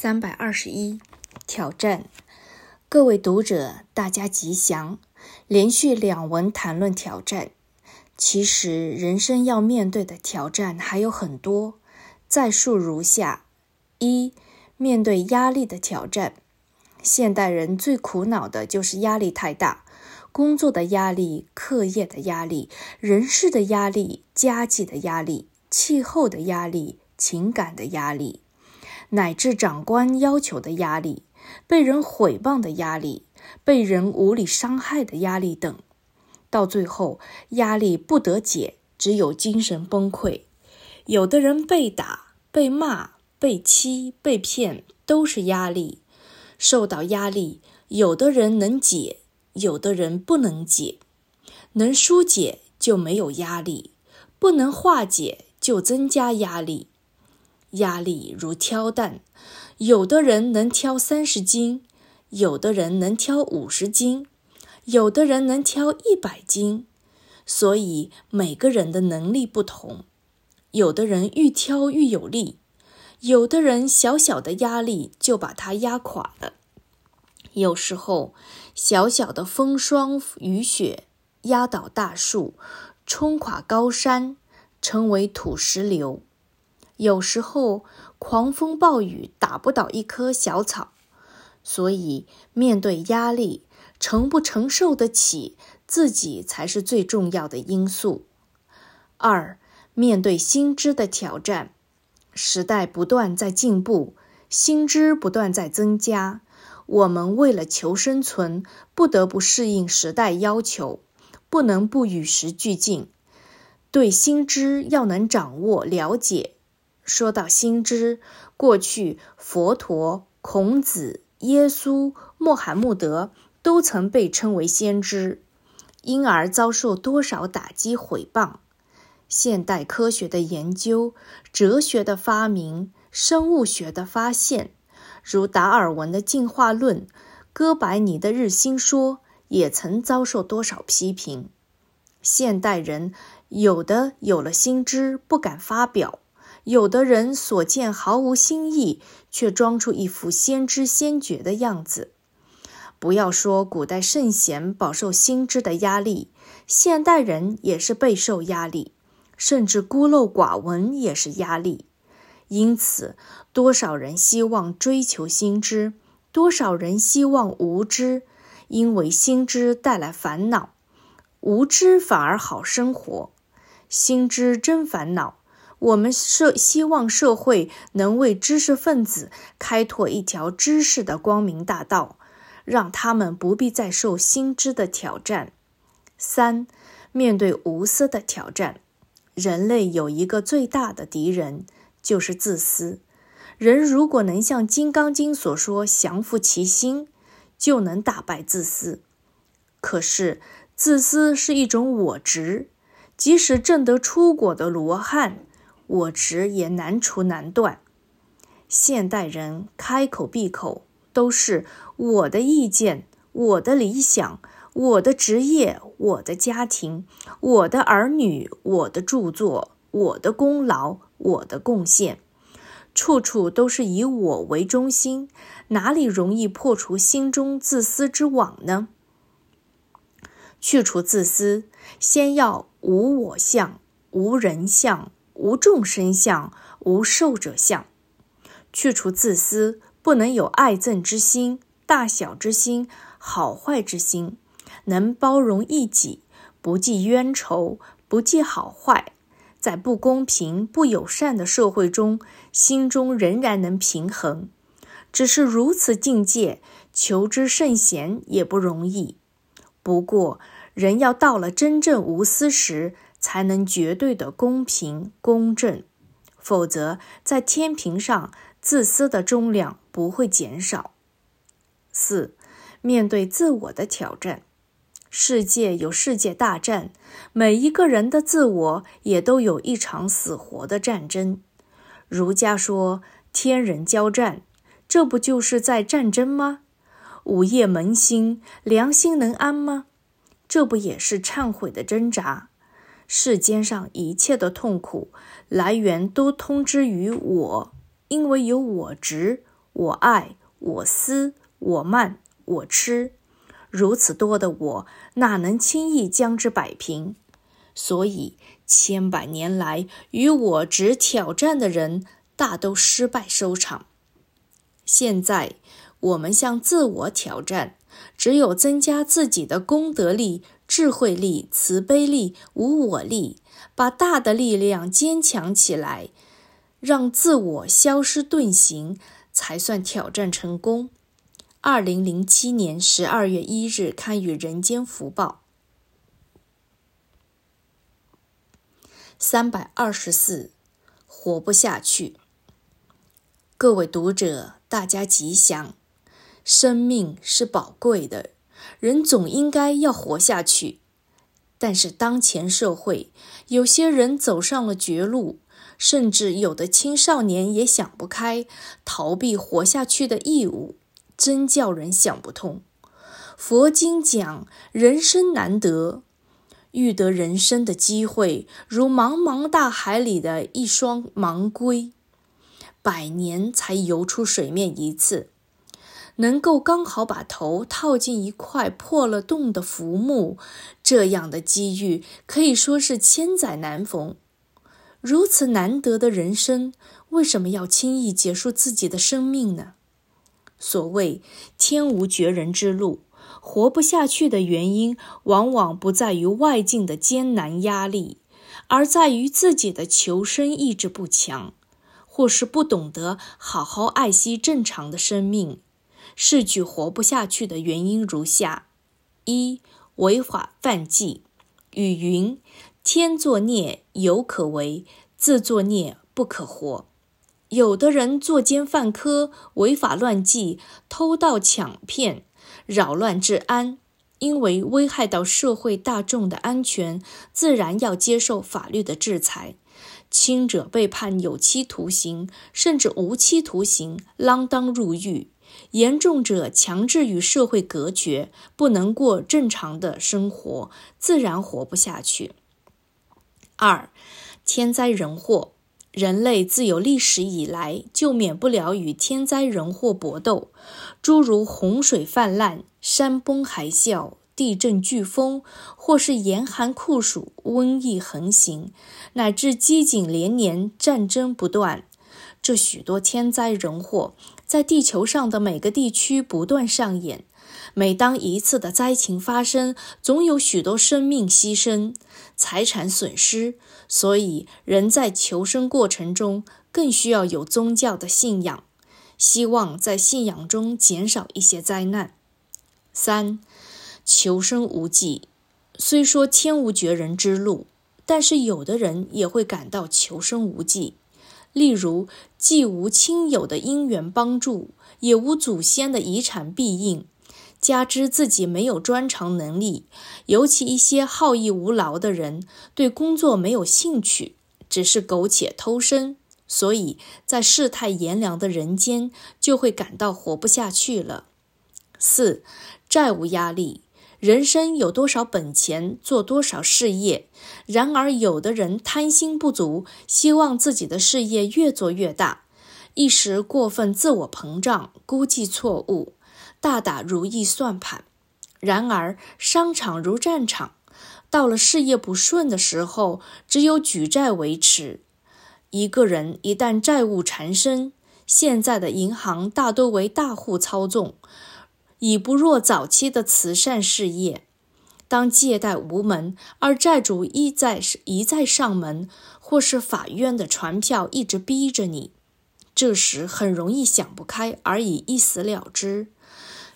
三百二十一，挑战。各位读者，大家吉祥。连续两文谈论挑战。其实人生要面对的挑战还有很多，再述如下：一、面对压力的挑战。现代人最苦恼的就是压力太大，工作的压力、课业的压力、人事的压力、家计的压力、气候的压力、情感的压力。乃至长官要求的压力、被人诽谤的压力、被人无理伤害的压力等，到最后压力不得解，只有精神崩溃。有的人被打、被骂、被欺、被骗，都是压力。受到压力，有的人能解，有的人不能解。能疏解就没有压力，不能化解就增加压力。压力如挑担，有的人能挑三十斤，有的人能挑五十斤，有的人能挑一百斤。所以每个人的能力不同，有的人愈挑愈有力，有的人小小的压力就把他压垮了。有时候小小的风霜雨雪压倒大树，冲垮高山，成为土石流。有时候，狂风暴雨打不倒一棵小草，所以面对压力，承不承受得起，自己才是最重要的因素。二，面对新知的挑战，时代不断在进步，新知不断在增加，我们为了求生存，不得不适应时代要求，不能不与时俱进，对新知要能掌握了解。说到新知，过去佛陀、孔子、耶稣、穆罕默德都曾被称为先知，因而遭受多少打击毁谤。现代科学的研究、哲学的发明、生物学的发现，如达尔文的进化论、哥白尼的日心说，也曾遭受多少批评。现代人有的有了新知，不敢发表。有的人所见毫无新意，却装出一副先知先觉的样子。不要说古代圣贤饱受新知的压力，现代人也是备受压力，甚至孤陋寡闻也是压力。因此，多少人希望追求新知，多少人希望无知，因为新知带来烦恼，无知反而好生活。新知真烦恼。我们社希望社会能为知识分子开拓一条知识的光明大道，让他们不必再受新知的挑战。三，面对无私的挑战，人类有一个最大的敌人，就是自私。人如果能像《金刚经》所说，降服其心，就能打败自私。可是，自私是一种我执，即使证得出果的罗汉。我执也难除难断。现代人开口闭口都是我的意见、我的理想、我的职业、我的家庭、我的儿女、我的著作、我的功劳、我的贡献，处处都是以我为中心，哪里容易破除心中自私之网呢？去除自私，先要无我相、无人相。无众生相，无寿者相，去除自私，不能有爱憎之心、大小之心、好坏之心，能包容一己，不计冤仇，不计好坏，在不公平、不友善的社会中，心中仍然能平衡。只是如此境界，求之甚贤也不容易。不过，人要到了真正无私时，才能绝对的公平公正，否则在天平上，自私的重量不会减少。四，面对自我的挑战，世界有世界大战，每一个人的自我也都有一场死活的战争。儒家说天人交战，这不就是在战争吗？午夜扪心，良心能安吗？这不也是忏悔的挣扎？世间上一切的痛苦来源都通知于我，因为有我执、我爱、我思、我慢、我痴，如此多的我，哪能轻易将之摆平？所以，千百年来与我执挑战的人，大都失败收场。现在，我们向自我挑战，只有增加自己的功德力、智慧力、慈悲力、无我力，把大的力量坚强起来，让自我消失遁形，才算挑战成功。二零零七年十二月一日刊于《人间福报》。三百二十四，活不下去。各位读者，大家吉祥。生命是宝贵的，人总应该要活下去。但是当前社会，有些人走上了绝路，甚至有的青少年也想不开，逃避活下去的义务，真叫人想不通。佛经讲，人生难得。遇得人生的机会，如茫茫大海里的一双盲龟，百年才游出水面一次。能够刚好把头套进一块破了洞的浮木，这样的机遇可以说是千载难逢。如此难得的人生，为什么要轻易结束自己的生命呢？所谓天无绝人之路。活不下去的原因，往往不在于外境的艰难压力，而在于自己的求生意志不强，或是不懂得好好爱惜正常的生命。试举活不下去的原因如下：一、违法犯纪。语云：“天作孽犹可为，自作孽不可活。”有的人作奸犯科，违法乱纪，偷盗抢骗。扰乱治安，因为危害到社会大众的安全，自然要接受法律的制裁。轻者被判有期徒刑，甚至无期徒刑，锒铛入狱；严重者强制与社会隔绝，不能过正常的生活，自然活不下去。二，天灾人祸。人类自有历史以来，就免不了与天灾人祸搏斗，诸如洪水泛滥、山崩海啸、地震飓风，或是严寒酷暑、瘟疫横行，乃至饥馑连年、战争不断。这许多天灾人祸，在地球上的每个地区不断上演。每当一次的灾情发生，总有许多生命牺牲、财产损失。所以，人在求生过程中更需要有宗教的信仰，希望在信仰中减少一些灾难。三，求生无计。虽说天无绝人之路，但是有的人也会感到求生无计。例如，既无亲友的因缘帮助，也无祖先的遗产庇荫。加之自己没有专长能力，尤其一些好逸恶劳的人，对工作没有兴趣，只是苟且偷生，所以在世态炎凉的人间，就会感到活不下去了。四、债务压力，人生有多少本钱，做多少事业。然而，有的人贪心不足，希望自己的事业越做越大，一时过分自我膨胀，估计错误。大打如意算盘，然而商场如战场，到了事业不顺的时候，只有举债维持。一个人一旦债务缠身，现在的银行大多为大户操纵，已不若早期的慈善事业。当借贷无门，而债主一再一再上门，或是法院的传票一直逼着你，这时很容易想不开，而以一死了之。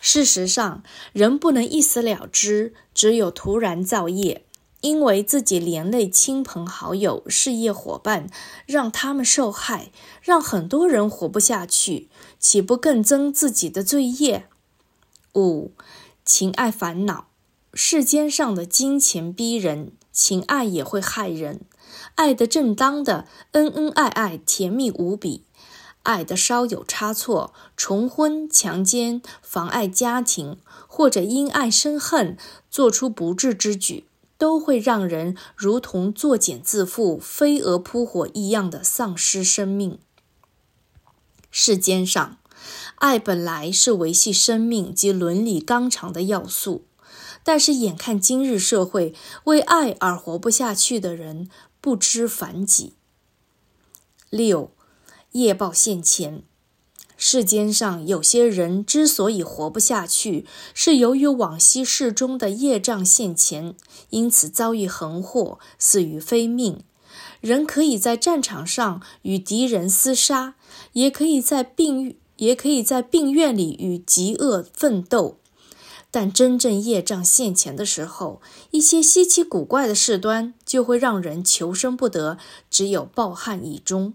事实上，人不能一死了之，只有突然造业，因为自己连累亲朋好友、事业伙伴，让他们受害，让很多人活不下去，岂不更增自己的罪业？五、情爱烦恼，世间上的金钱逼人，情爱也会害人。爱得正当的，恩恩爱爱，甜蜜无比。爱的稍有差错，重婚、强奸、妨碍家庭，或者因爱生恨，做出不智之举，都会让人如同作茧自缚、飞蛾扑火一样的丧失生命。世间上，爱本来是维系生命及伦理纲常的要素，但是眼看今日社会为爱而活不下去的人不知凡几。六，业报现前。世间上有些人之所以活不下去，是由于往昔世中的业障现前，因此遭遇横祸，死于非命。人可以在战场上与敌人厮杀，也可以在病也可以在病院里与疾恶奋斗，但真正业障现前的时候，一些稀奇古怪的事端就会让人求生不得，只有抱憾以终。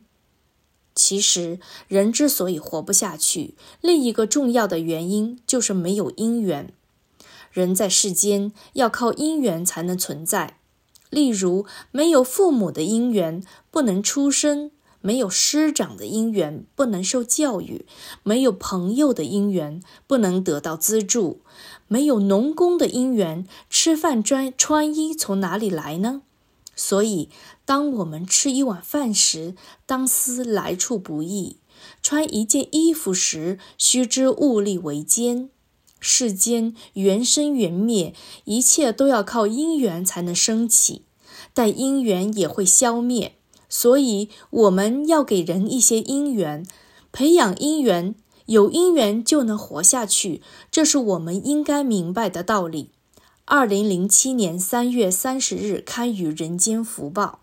其实，人之所以活不下去，另一个重要的原因就是没有因缘。人在世间要靠因缘才能存在。例如，没有父母的因缘，不能出生；没有师长的因缘，不能受教育；没有朋友的因缘，不能得到资助；没有农工的因缘，吃饭、穿穿衣从哪里来呢？所以，当我们吃一碗饭时，当思来处不易；穿一件衣服时，须知物力维艰。世间缘生缘灭，一切都要靠因缘才能升起，但因缘也会消灭。所以，我们要给人一些因缘，培养因缘，有因缘就能活下去，这是我们应该明白的道理。二零零七年三月三十日刊于《人间福报》。